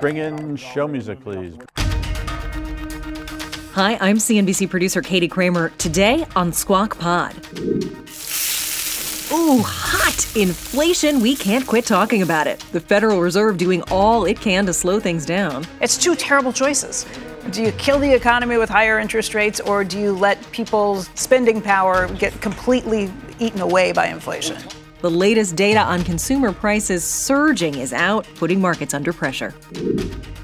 Bring in show music, please. Hi, I'm CNBC producer Katie Kramer. Today on Squawk Pod. Ooh, hot inflation. We can't quit talking about it. The Federal Reserve doing all it can to slow things down. It's two terrible choices. Do you kill the economy with higher interest rates, or do you let people's spending power get completely eaten away by inflation? The latest data on consumer prices surging is out, putting markets under pressure.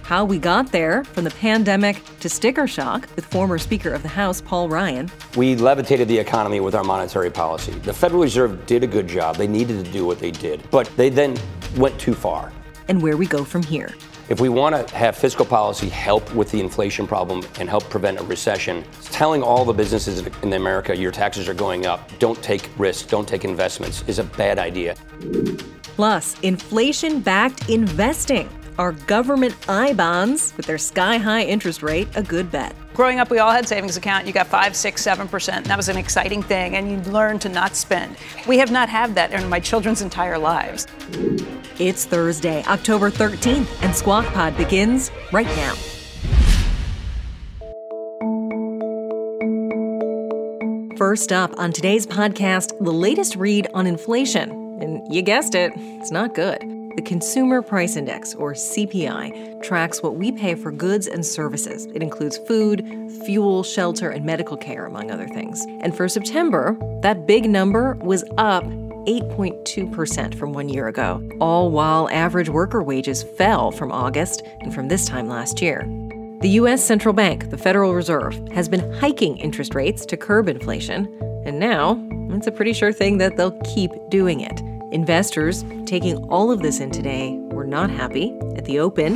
How we got there, from the pandemic to sticker shock, with former Speaker of the House Paul Ryan. We levitated the economy with our monetary policy. The Federal Reserve did a good job. They needed to do what they did, but they then went too far. And where we go from here. If we want to have fiscal policy help with the inflation problem and help prevent a recession, telling all the businesses in America your taxes are going up, don't take risks, don't take investments, is a bad idea. Plus, inflation backed investing. Are government I bonds with their sky high interest rate a good bet? Growing up, we all had savings account. You got five, six, seven percent. That was an exciting thing, and you learned to not spend. We have not had that in my children's entire lives. It's Thursday, October 13th, and Squawk Pod begins right now. First up on today's podcast, the latest read on inflation. And you guessed it, it's not good. The Consumer Price Index, or CPI, tracks what we pay for goods and services. It includes food, fuel, shelter, and medical care, among other things. And for September, that big number was up 8.2% from one year ago, all while average worker wages fell from August and from this time last year. The U.S. Central Bank, the Federal Reserve, has been hiking interest rates to curb inflation, and now it's a pretty sure thing that they'll keep doing it. Investors, taking all of this in today, were not happy at the open.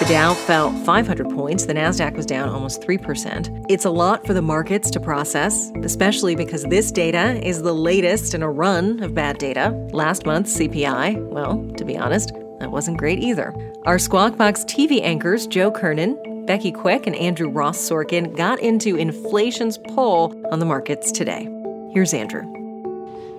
The Dow fell 500 points. The Nasdaq was down almost 3%. It's a lot for the markets to process, especially because this data is the latest in a run of bad data. Last month's CPI, well, to be honest, that wasn't great either. Our Squawk Box TV anchors, Joe Kernan, Becky Quick, and Andrew Ross Sorkin, got into inflation's pull on the markets today. Here's Andrew.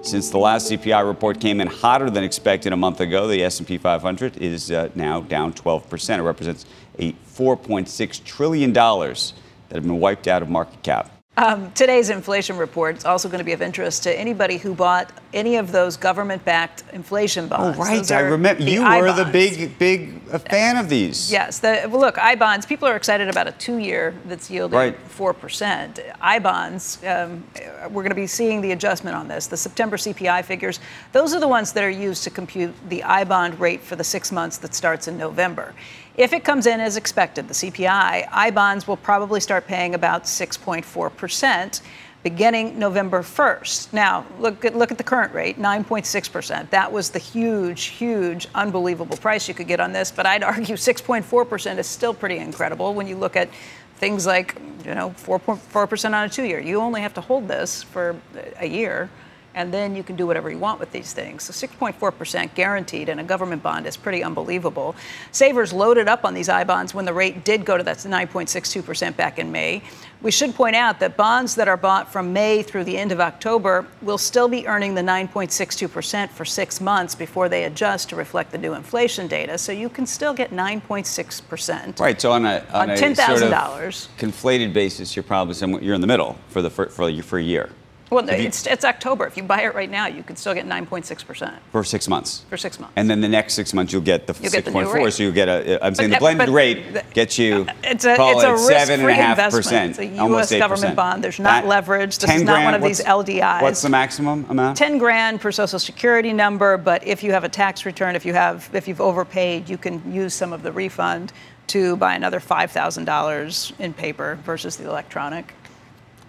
Since the last CPI report came in hotter than expected a month ago, the S&P 500 is uh, now down 12%. It represents a 4.6 trillion dollars that have been wiped out of market cap. Um, today's inflation report is also going to be of interest to anybody who bought any of those government-backed inflation bonds. Oh, right. I remember you were the big, big fan of these. Yes. The, well, look, I bonds. People are excited about a two-year that's yielding four percent. I bonds. Um, we're going to be seeing the adjustment on this. The September CPI figures. Those are the ones that are used to compute the I bond rate for the six months that starts in November. If it comes in as expected, the CPI, I bonds will probably start paying about 6.4% beginning November 1st. Now, look at, look at the current rate, 9.6%. That was the huge, huge, unbelievable price you could get on this, but I'd argue 6.4% is still pretty incredible when you look at things like, you know, 4.4% on a two year. You only have to hold this for a year and then you can do whatever you want with these things. So 6.4% guaranteed in a government bond is pretty unbelievable. Savers loaded up on these I bonds when the rate did go to that 9.62% back in May. We should point out that bonds that are bought from May through the end of October will still be earning the 9.62% for six months before they adjust to reflect the new inflation data. So you can still get 9.6%. Right. So on a, on, on $10,000 sort of conflated basis, you're probably somewhere, you're in the middle for the for, for, for a year. Well, it's, it's October. If you buy it right now, you can still get 9.6%. For six months. For six months. And then the next six months, you'll get the 6.4. So you'll get a, I'm saying but, the blended but, rate gets you, uh, it's a, call it's it a seven and a half investment. percent. It's a U.S. government bond. There's not leverage. This is not grand, one of these LDIs. What's the maximum amount? 10 grand per social security number, but if you have a tax return, if you have, if you've overpaid, you can use some of the refund to buy another $5,000 in paper versus the electronic.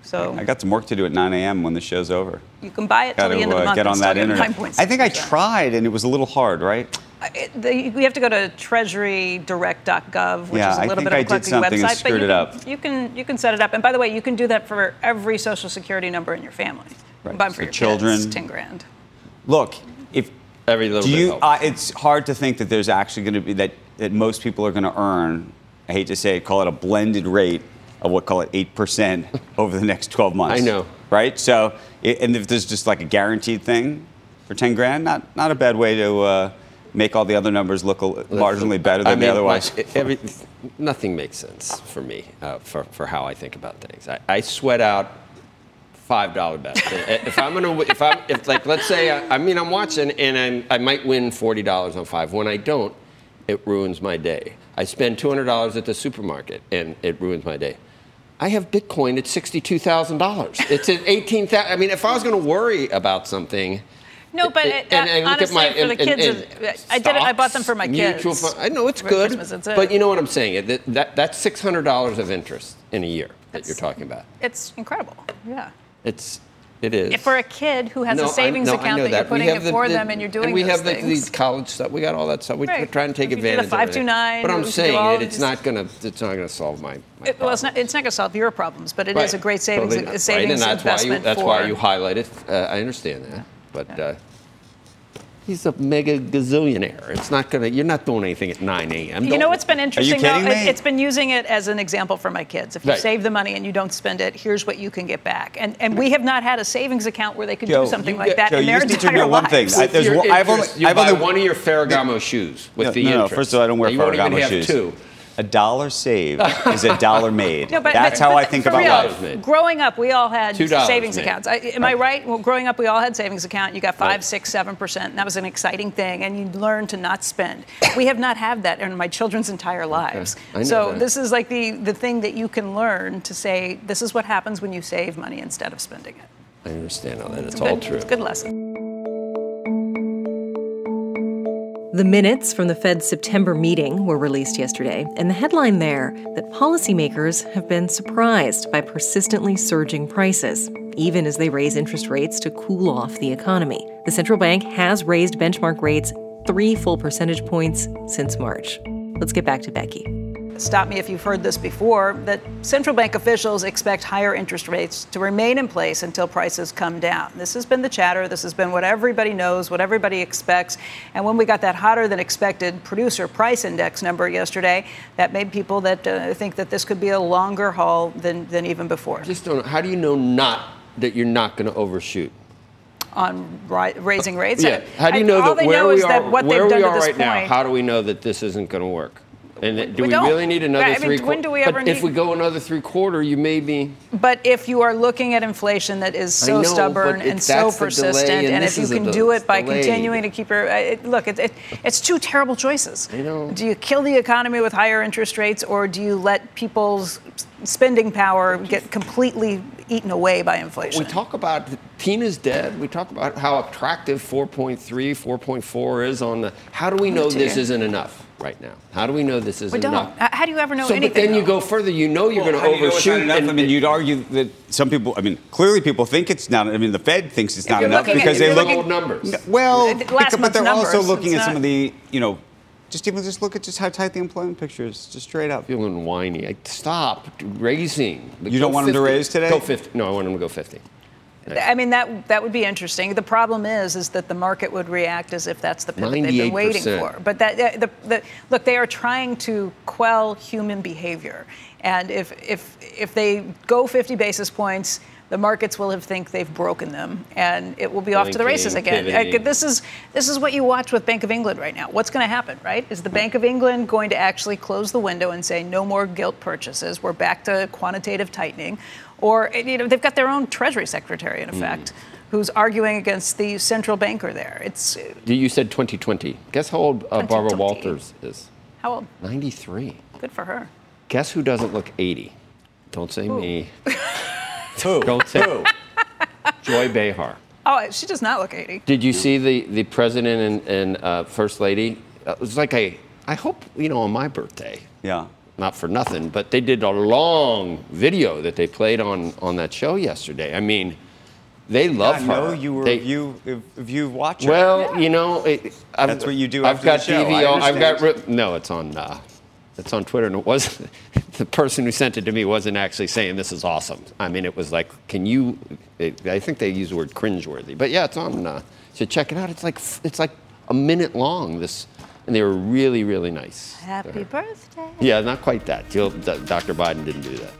So I got some work to do at 9 a.m. when the show's over. You can buy it till Got the end to of the uh, month. get on that internet. I think I tried and it was a little hard, right? It, the, you have to go to treasurydirect.gov, which Yeah, is a little bit of a clunky something and website. but you it can. You can you can set it up. And by the way, you can do that for every social security number in your family. Right. But for your children- kids, ten grand. Look, if Every little do bit you, helps. uh, it's hard to think that there's actually going to be that that most people are going to earn. I hate to say it, call it a blended rate of what call it eight percent over the next 12 months. I know. right? So, and if there's just like a guaranteed thing for 10 grand, not not a bad way to uh, make all the other numbers look marginally better than I they mean, otherwise. like, every, nothing makes sense for me uh, for, for how I think about things. I, I sweat out five dollar bets. if I'm gonna, if I'm, if like, let's say, I, I mean, I'm watching and I'm, I might win forty dollars on five. When I don't, it ruins my day. I spend two hundred dollars at the supermarket and it ruins my day. I have Bitcoin at sixty-two thousand dollars. It's at eighteen thousand. I mean, if I was going to worry about something, No, but and- it, and- uh, and look at honestly, my- for the and- and- kids, and I did it. I bought them for my kids. fund- I know it's good, Christmas, that's it. but you know what I'm saying. That, that that's six hundred dollars of interest in a year that you're talking about. It's incredible. Yeah. It's it is. If for a kid who has No, a I- savings no, account that, you're putting it the- for the- them and you're doing and we have the, things. the college stuff. We got all that stuff. We, Right. are trying to take If you do the advantage. of it. 529, But I'm we can do saying of it's not gonna it's not gonna solve my. my It- well, it's not, it's not going to solve your problems, but it is Right. a great savings, Totally a savings right. and that's investment why you, that's for. why you highlight it. Uh, I understand that, but uh, he's a mega gazillionaire. It's not gonna. You're not doing anything at 9 a.m. You know what's been interesting kidding though? It- me? It's been using it as an example for my kids. If you Right. save the money and you don't spend it, here's what you can get back. And and we have not had a savings account where they could Joe, do something you like get- that Joe, in you their just need to entire know one thing. I, there's one, I've only- you I've buy only- one of your Ferragamo shoes with No, the no, no, first of all, I don't wear you won't even have shoes. two. A dollar saved is a dollar made. No, but, That's but- how but I think about real, life. Growing up, we all had Two dollars savings made. accounts. I, am I right? Well, growing up, we all had savings account. You got five, Right. six, seven percent. And that was an exciting thing, and you learned to not spend. we have not had that in my children's entire lives. I know so that. this is like the the thing that you can learn to say. This is what happens when you save money instead of spending it. I understand all that. It's Good- all true. It's a good lesson. The minutes from the Fed's September meeting were released yesterday, and the headline there that policymakers have been surprised by persistently surging prices, even as they raise interest rates to cool off the economy. The central bank has raised benchmark rates three full percentage points since March. Let's get back to Becky. Stop me if you've heard this before, that central bank officials expect higher interest rates to remain in place until prices come down. This has been the chatter. This has been what everybody knows, what everybody expects. And when we got that hotter than expected producer price index number yesterday, that made people that uh, think that this could be a longer haul than, than even before Just don't. know. How do you know not that you're not going to overshoot? on ri- raising rates. Yeah. How do you know that where we is are, that what where we are right now? point- How do we know that this isn't going to work? And do We we, really need another I mean, three? when do we ever but if we go another three quarter, you may be. But if you are looking at inflation that is so know, stubborn but and so delay, persistent, and and if you can do it by delayed. continuing to keep your it, look, it, it, it's two terrible choices. I know. Do you kill the economy with higher interest rates, or do you let people's spending power get completely eaten away by inflation? We talk about TINA's dead. We talk about how attractive 4.3, 4.4 is on the. How do we oh, know this isn't enough right now? How do we know this isn't we don't. enough? How do you ever know so, anything? but then you go further. You know you're Well, going to do you know it's not overshoot. enough? and- I mean, you'd argue that some people. I mean, clearly people think it's not. I mean, the Fed thinks it's not enough looking at- because they look looking- old numbers. Well, because- but they're also looking it's at some of the, you know, just even just look at just how tight the employment picture is, just straight up. feeling whiny. I, stop raising. You don't Go them to raise today? Go 50. No, I want them to go 50. I mean that that would be interesting. The problem is is that the market would react as if that's the pivot they've been waiting for. But that the, the look they are trying to quell human behavior, and if if if they go 50 basis points. The markets will have think they've broken them, and it will be off to the races again. This is this is what you watch with Bank of England right now. What's going to happen, right? Is the Bank of England going to actually close the window and say no more gilt purchases? We're back to quantitative tightening, or you know they've got their own Treasury Secretary in effect, who's arguing against the central banker there. It's You said 2020. Guess how old uh, Barbara Walters is? how old? 93. Good for her. Guess who doesn't look 80? Don't say me. Who? Don't say Joy Behar. Oh, she does not look 80. Did you see the, the president and, and uh, first lady? Uh, it was like a, I hope, you know, on my birthday, Yeah. Not for nothing, but they did a long video that they played on, on that show yesterday. I mean, They love I her. know you were They- you if, you watch. Well, you know, it, I've, That's what you do I've after got the show, I I've got no. It's on. Uh, it's on Twitter, and it wasn't. The person who sent it to me wasn't actually saying this is awesome. I mean, it was like, can you? It, I think they use the word cringeworthy, but yeah, it's on. Uh, so check it out. It's like it's like a minute long. This, and they were really really nice. Happy birthday. Yeah, not quite that. You'll, Dr. Biden didn't do that.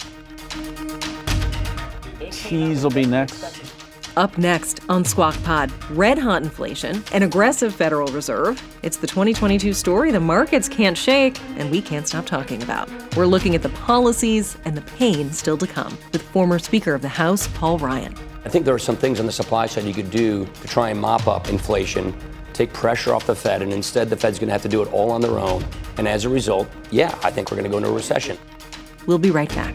Cheese will be next. Up next on Squawk Pod, red hot inflation, an aggressive Federal Reserve. It's the 2022 story the markets can't shake and we can't stop talking about. We're looking at the policies and the pain still to come with former Speaker of the House, Paul Ryan. I think there are some things on the supply side you could do to try and mop up inflation, take pressure off the Fed, and instead the Fed's going to have to do it all on their own. And as a result, yeah, I think we're going to go into a recession. We'll be right back.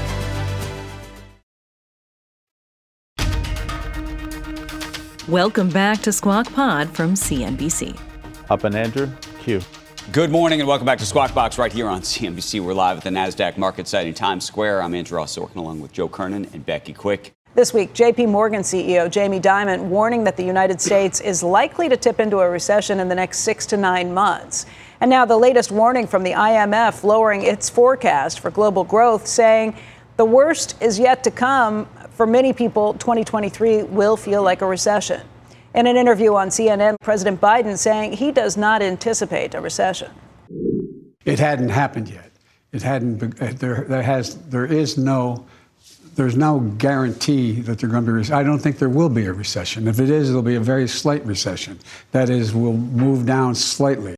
Welcome back to Squawk Pod from CNBC. Up and Andrew, Q. Good morning and welcome back to Squawk Box right here on CNBC. We're live at the NASDAQ market site in Times Square. I'm Andrew Ross Sorkin along with Joe Kernan and Becky Quick. This week, JP Morgan CEO Jamie Dimon warning that the United States is likely to tip into a recession in the next six to nine months. And now the latest warning from the IMF lowering its forecast for global growth, saying the worst is yet to come. For many people, 2023 will feel like a recession. In an interview on CNN, President Biden saying he does not anticipate a recession. It hadn't happened yet. It hadn't. uh, There, there has. There is no. There's no guarantee that there going to be. I don't think there will be a recession. If it is, it'll be a very slight recession. That is, we'll move down slightly.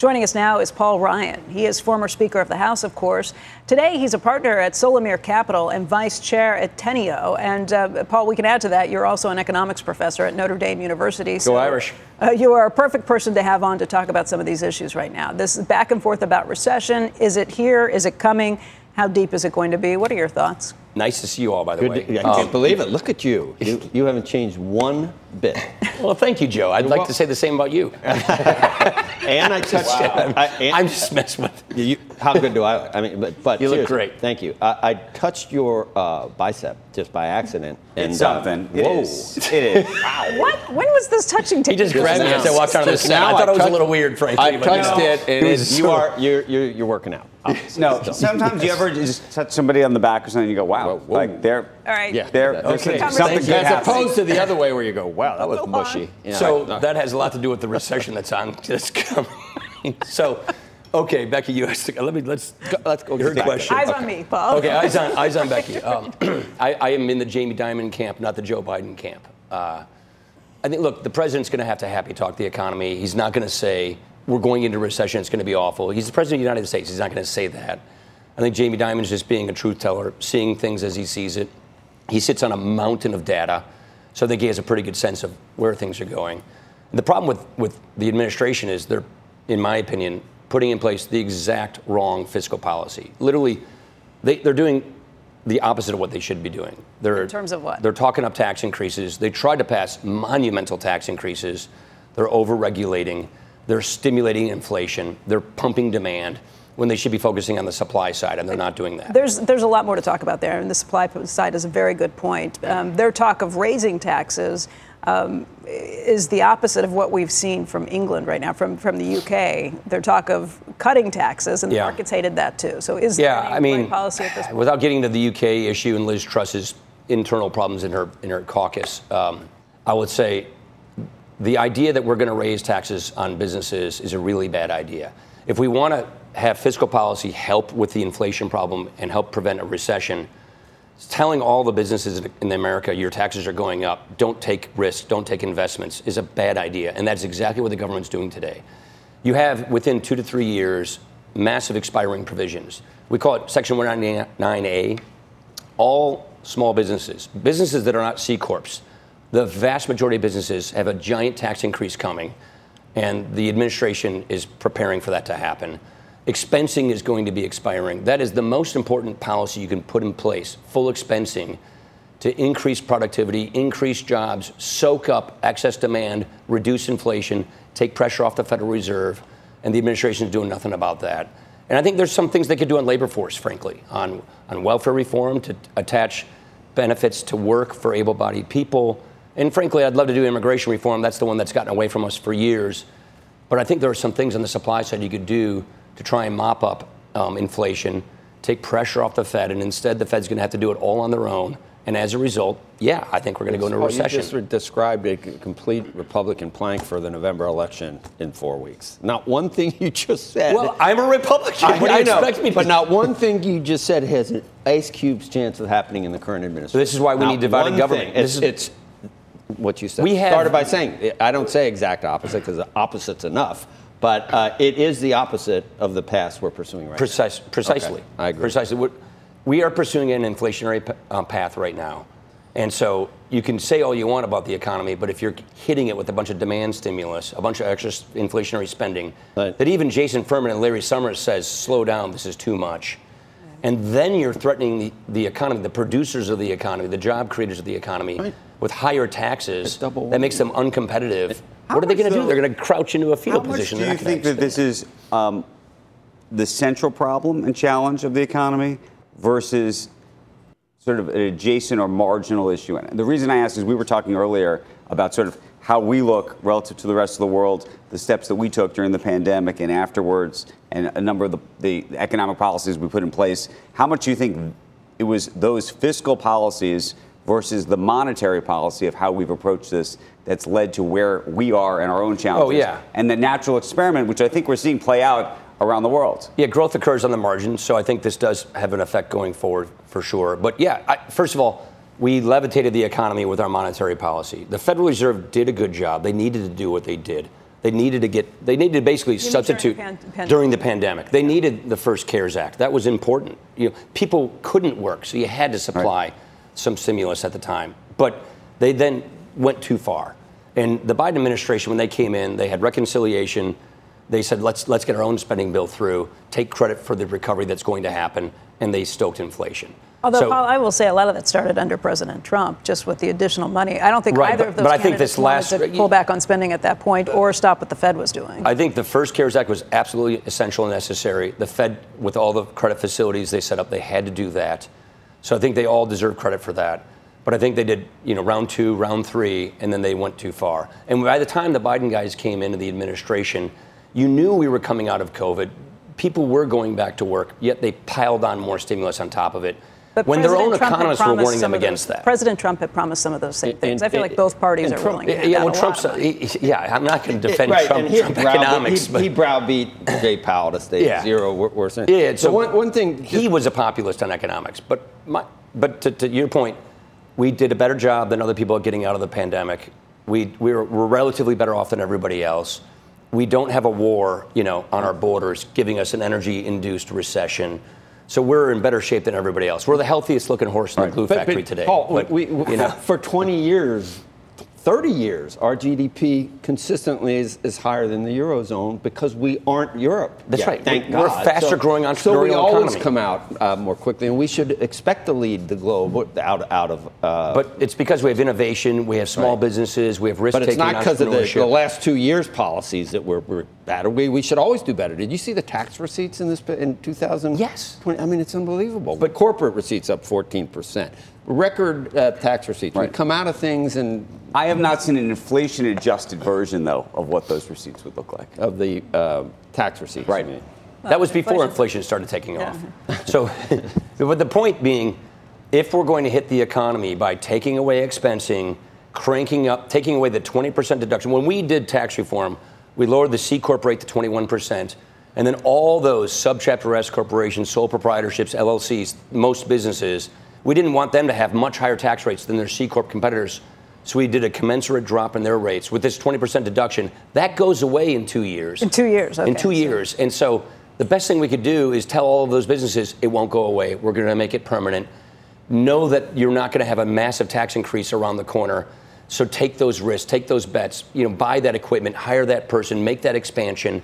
Joining us now is Paul Ryan. He is former Speaker of the House, of course. Today, he's a partner at Solamere Capital and vice chair at Teneo. And uh, Paul, we can add to that, you're also an economics professor at Notre Dame University. Go Irish. Uh, you are a perfect person to have on to talk about some of these issues right now. This back and forth about recession. Is it here? Is it coming? How deep is it going to be? What are your thoughts? Nice to see you all, by the Good way. to- I Um, can't believe it. Look at you. You, you haven't changed one bit. well, thank you, Joe. I'd like to say the same about you. And I touched. I, and- I'm just messing with you. You, how good do I? I mean, but, but You look great. Thank you. I, I touched your uh, bicep just by accident. And It's uh, something. It whoa. is. It is. Wow. What? When was this touching He taking just grabbed me place? as I walked out of the Just set. I now thought it was a little weird, frankly. I but touched no. it, and It it, you are you're, you're you're working out. No, sometimes you ever just touch somebody on the back or something, you go, wow, Whoa, whoa. like they're, All right. Yeah. they're, Okay. there's Conversation. something good As happening. opposed to the other way where you go, wow, that was Go on. mushy. Yeah. So No. that has a lot to do with the recession that's on that's coming. so, okay, Becky, you asked. Let me let's go, let's go. Your question. Eyes on me, Paul. Okay, eyes on eyes on Becky. Um, I, I am in the Jamie Dimon camp, not the Joe Biden camp. Uh, I think. Look, the president's going to have to happy talk the economy. He's not going to say we're going into recession. It's going to be awful. He's the president of the United States. He's not going to say that. I think Jamie Dimon's just being a truth teller, seeing things as he sees it. He sits on a mountain of data, so I think he has a pretty good sense of where things are going. And the problem with, with the administration is they're, in my opinion, putting in place the exact wrong fiscal policy. Literally, they, they're doing the opposite of what they should be doing. They're, In terms of what? They're talking up tax increases. They tried to pass monumental tax increases. They're over-regulating. They're stimulating inflation. They're pumping demand when they should be focusing on the supply side, and they're not doing that. There's there's a lot more to talk about there, and the supply side is a very good point. Um, their talk of raising taxes um, is the opposite of what we've seen from England right now, from, from the UK. Their talk of cutting taxes, and Yeah. the markets hated that too. So is Yeah, I mean, policy at this point? Without getting into the UK issue and Liz Truss's internal problems in her in her caucus, um, I would say the idea that we're going to raise taxes on businesses is a really bad idea. If we want to have fiscal policy help with the inflation problem and help prevent a recession, telling all the businesses in America your taxes are going up, don't take risks, don't take investments is a bad idea. And that's exactly what the government's doing today. You have within two to three years massive expiring provisions. We call it Section 199A. All small businesses, businesses that are not C Corps, the vast majority of businesses have a giant tax increase coming, and the administration is preparing for that to happen. Expensing is going to be expiring. That is the most important policy you can put in place full expensing to increase productivity, increase jobs, soak up excess demand, reduce inflation, take pressure off the Federal Reserve. And the administration is doing nothing about that. And I think there's some things they could do on labor force, frankly, on, on welfare reform to attach benefits to work for able bodied people. And frankly, I'd love to do immigration reform. That's the one that's gotten away from us for years. But I think there are some things on the supply side you could do to try and mop up um, inflation, take pressure off the Fed, and instead the Fed's going to have to do it all on their own. And as a result, yeah, I think we're going to go into a Oh, recession. You just described a complete Republican plank for the November election in four weeks. Not one thing you just said. Well, I'm a Republican. I, what do you know, expect me to but not one thing you just said has an ice cube's chance of happening in the current administration. This is why we Not need divided government. It's, is- it's what you said. We have- started by saying I don't say exact opposite because the opposite's enough, but uh, it is the opposite of the path we're pursuing right Precise, now. precisely. Okay, I agree. Precisely. What- We are pursuing an inflationary p- um, path right now. And so you can say all you want about the economy, but if you're hitting it with a bunch of demand stimulus, a bunch of extra inflationary spending, Right. that even Jason Furman and Larry Summers says, slow down, this is too much. And then you're threatening the, the economy, the producers of the economy, the job creators of the economy, Right. With higher taxes that makes them uncompetitive. what are they going to do? They're going to crouch into a fetal position. do you think that this is um, the central problem and challenge of the economy versus sort of an adjacent or marginal issue? And the reason I ask is we were talking earlier about sort of how we look relative to the rest of the world, the steps that we took during the pandemic and afterwards, and a number of the, the economic policies we put in place. How much do you think it was those fiscal policies versus the monetary policy of how we've approached this that's led to where we are and our own oh, challenges? Oh, yeah. And the natural experiment, which I think we're seeing play out around the world. Yeah, growth occurs on the margin, so I think this does have an effect going forward for sure. But yeah, I, first of all, we levitated the economy with our monetary policy. The Federal Reserve did a good job. They needed to do what they did. They needed to get. They needed to basically mean substitute during the pan- during the pandemic. They needed the first CARES Act. That was important. You know, people couldn't work, so you had to supply some stimulus at the time. But they then went too far. And the Biden administration, when they came in, they had reconciliation. They said, let's, let's get our own spending bill through, take credit for the recovery that's going to happen, and they stoked inflation. Although, So- Paul, I will say a lot of that started under President Trump, just with the additional money. I don't think Right, either but- of those but I think this last- to pull back on spending at that point or stop what the Fed was doing. I think the first CARES Act was absolutely essential and necessary. The Fed, with all the credit facilities they set up, they had to do that. So I think they all deserve credit for that. But I think they did, you know, round two, round three, and then they went too far. And by the time the Biden guys came into the administration, you knew we were coming out of COVID. People were going back to work, yet they piled on more stimulus on top of it. But when their President own Trump had economists were promised warning some them of those- against that. President Trump had promised some of those same things. I feel like both parties and are Trump- willing to hand yeah, well, a Trump's, lot he- yeah, I'm not going to defend right, Trump, he Trump browbeat- economics, he, but he browbeat Jay Powell to stay Yeah. zero. We're, we're saying. Yeah, so so one, one thing. he was a populist on economics, but my, but to, to your point, we did a better job than other people at getting out of the pandemic. We we were, we're relatively better off than everybody else. We don't have a war, you know, on our borders, giving us an energy-induced recession. So we're in better shape than everybody else. We're the healthiest looking horse in the glue But- factory but, today. Paul, But, we, we- you know, for 20 years, 30 years, our GDP consistently is, is higher than the eurozone because we aren't Europe. That's yet, right. Thank We're a God. faster so, growing So we always economy. come out uh, more quickly, and we should expect to lead the globe out out of. Uh, but it's because we have innovation, we have small Right. businesses, we have risk but it's not because of the, the last two years' policies that we're, we're that. We, we should always do better. Did you see the tax receipts in this in 2000? Yes. I mean, it's unbelievable. But corporate receipts up 14 percent. Record uh, tax receipts. Right. We come out of things and I have not seen an inflation adjusted version, though, of what those receipts would look like. of the uh, tax receipts. Right. I mean. That was before inflation- inflation started taking Yeah. off. So, but the point being, if we're going to hit the economy by taking away expensing, cranking up, taking away the 20% deduction, when we did tax reform, we lowered the C corp rate to 21%, and then all those subchapter S corporations, sole proprietorships, LLCs, most businesses, we didn't want them to have much higher tax rates than their C corp competitors. So we did a commensurate drop in their rates with this 20% deduction. That goes away in two years. In two years, In two years. And so the best thing we could do is tell all of those businesses it won't go away. We're going to make it permanent. Know that you're not going to have a massive tax increase around the corner. So take those risks, take those bets, you know, buy that equipment, hire that person, make that expansion,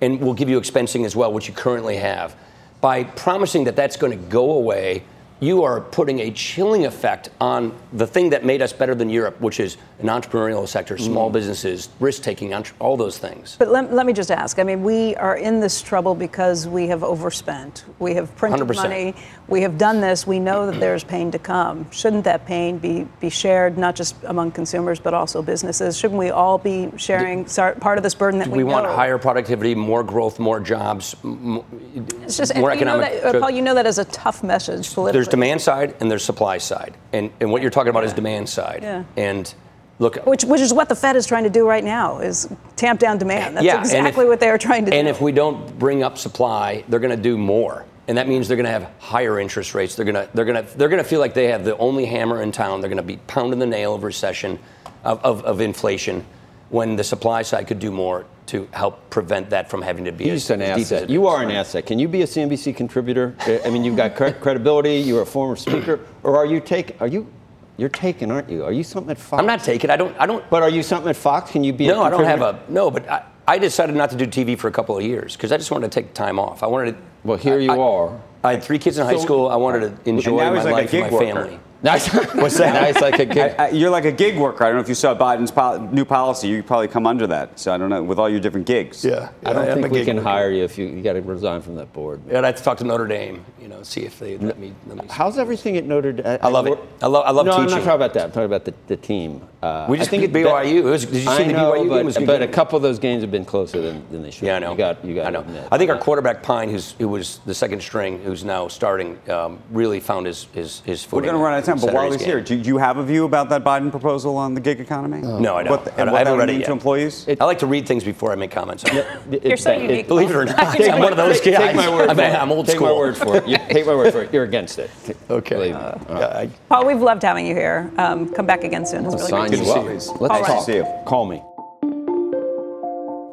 and we'll give you expensing as well, which you currently have. By promising that that's going to go away, you are putting a chilling effect on the thing that made us better than Europe, which is an entrepreneurial sector, small businesses, risk taking, all those things. But let, let me just ask. I mean, we are in this trouble because we have overspent. We have printed 100%. money. We have done this. We know that there's pain to come. Shouldn't that pain be, be shared, not just among consumers, but also businesses? Shouldn't we all be sharing sar- part of this burden that we, we want know? higher productivity, more growth, more jobs, m- It's just, more and you know economic. that, uh, Paul, you know that as a tough message politically. There's demand side and there's supply side, and and what you're talking about is demand side. Yeah. And look, Which, which is what the Fed is trying to do right now, is tamp down demand. That's yeah, and if- exactly what they are trying to do. And if we don't bring up supply, they're going to do more, and that means they're going to have higher interest rates. They're going to they're going to they're going to feel like they have the only hammer in town. They're going to be pounding the nail of recession, of, of, of inflation, when the supply side could do more to help prevent that from having to be as, an as deep as asset. You are an asset. Can you be a CNBC contributor? I mean, you've got credibility. You're a former speaker, or are you take? Are you? You're taken, aren't you? Are you something at Fox? I'm not taking. I don't. I don't. But are you something at Fox? Can you be? No, I I don't have a no. But I, I decided not to do TV for a couple of years because I just wanted to take time off. I wanted to. Well, here you I- are. I had three kids in high So- school. I wanted to enjoy my like life and my worker. family. Nice. What's that? Nice, like a gig. I- I- you're like a gig worker. I don't know if you saw Biden's pol- new policy. You probably come under that. So I don't know with all your different gigs. Yeah, I don't am think we can worker. hire you if you, you got to resign from that board. Yeah, I'd have to talk to Notre Dame. You know, see if they let me. Let me How's everything at Notre Dame? I love it. I love. I love no, I'm not talking about that. I'm talking about the, the team. Uh, We just I think beat it- BYU. It was- did you see I the know, BYU but, game was a but game. a couple of those games have been closer than, than they should. Yeah, I know. You got, you got. I know. admit. I think our quarterback Pyne, who's who was the second string, who's now starting, um, really found his his his footing. We're going to run out of time, but while Saturday's he's here, do you have a view about that Biden proposal on the gig economy? No, I don't. What the, I and don't- what I haven't read it yet. to employees? I like to read things before I make comments. on it. You're so unique. Believe it or not, I'm one of those Take- guys. Take my word I'm, for it. Take my word for it. You, take my word for it. You're against it. Okay. Believe me. Uh, All right. yeah, I- Paul, we've loved having you here. Um, come back again soon. It's really Sign great to you see you. Let's All talk. right. See you. Call me.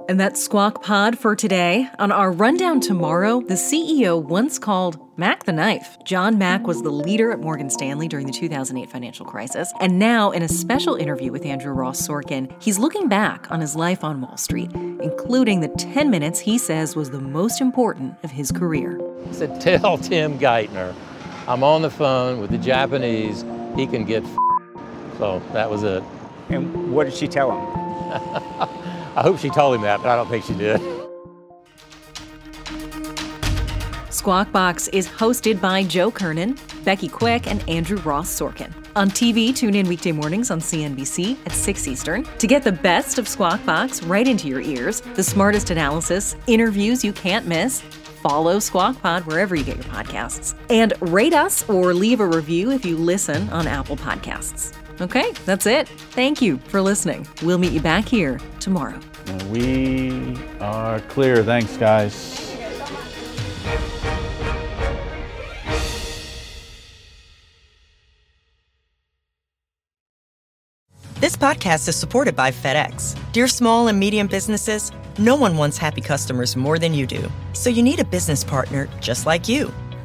And that's Squawk Pod for today. On our rundown tomorrow, the CEO once called Mac the Knife. John Mack was the leader at Morgan Stanley during the 2008 financial crisis. And now, in a special interview with Andrew Ross Sorkin, he's looking back on his life on Wall Street, including the 10 minutes he says was the most important of his career. I said, tell Tim Geithner I'm on the phone with the Japanese. He can get f-. So that was it. And what did she tell him? I hope she told him that, but I don't think she did. Squawk Box is hosted by Joe Kernan, Becky Quick, and Andrew Ross Sorkin. On TV, tune in weekday mornings on CNBC at 6 Eastern to get the best of Squawk Box right into your ears, the smartest analysis, interviews you can't miss. Follow Squawk Pod wherever you get your podcasts. And rate us or leave a review if you listen on Apple Podcasts. Okay, that's it. Thank you for listening. We'll meet you back here tomorrow. We are clear. Thanks, guys. This podcast is supported by FedEx. Dear small and medium businesses, no one wants happy customers more than you do. So you need a business partner just like you.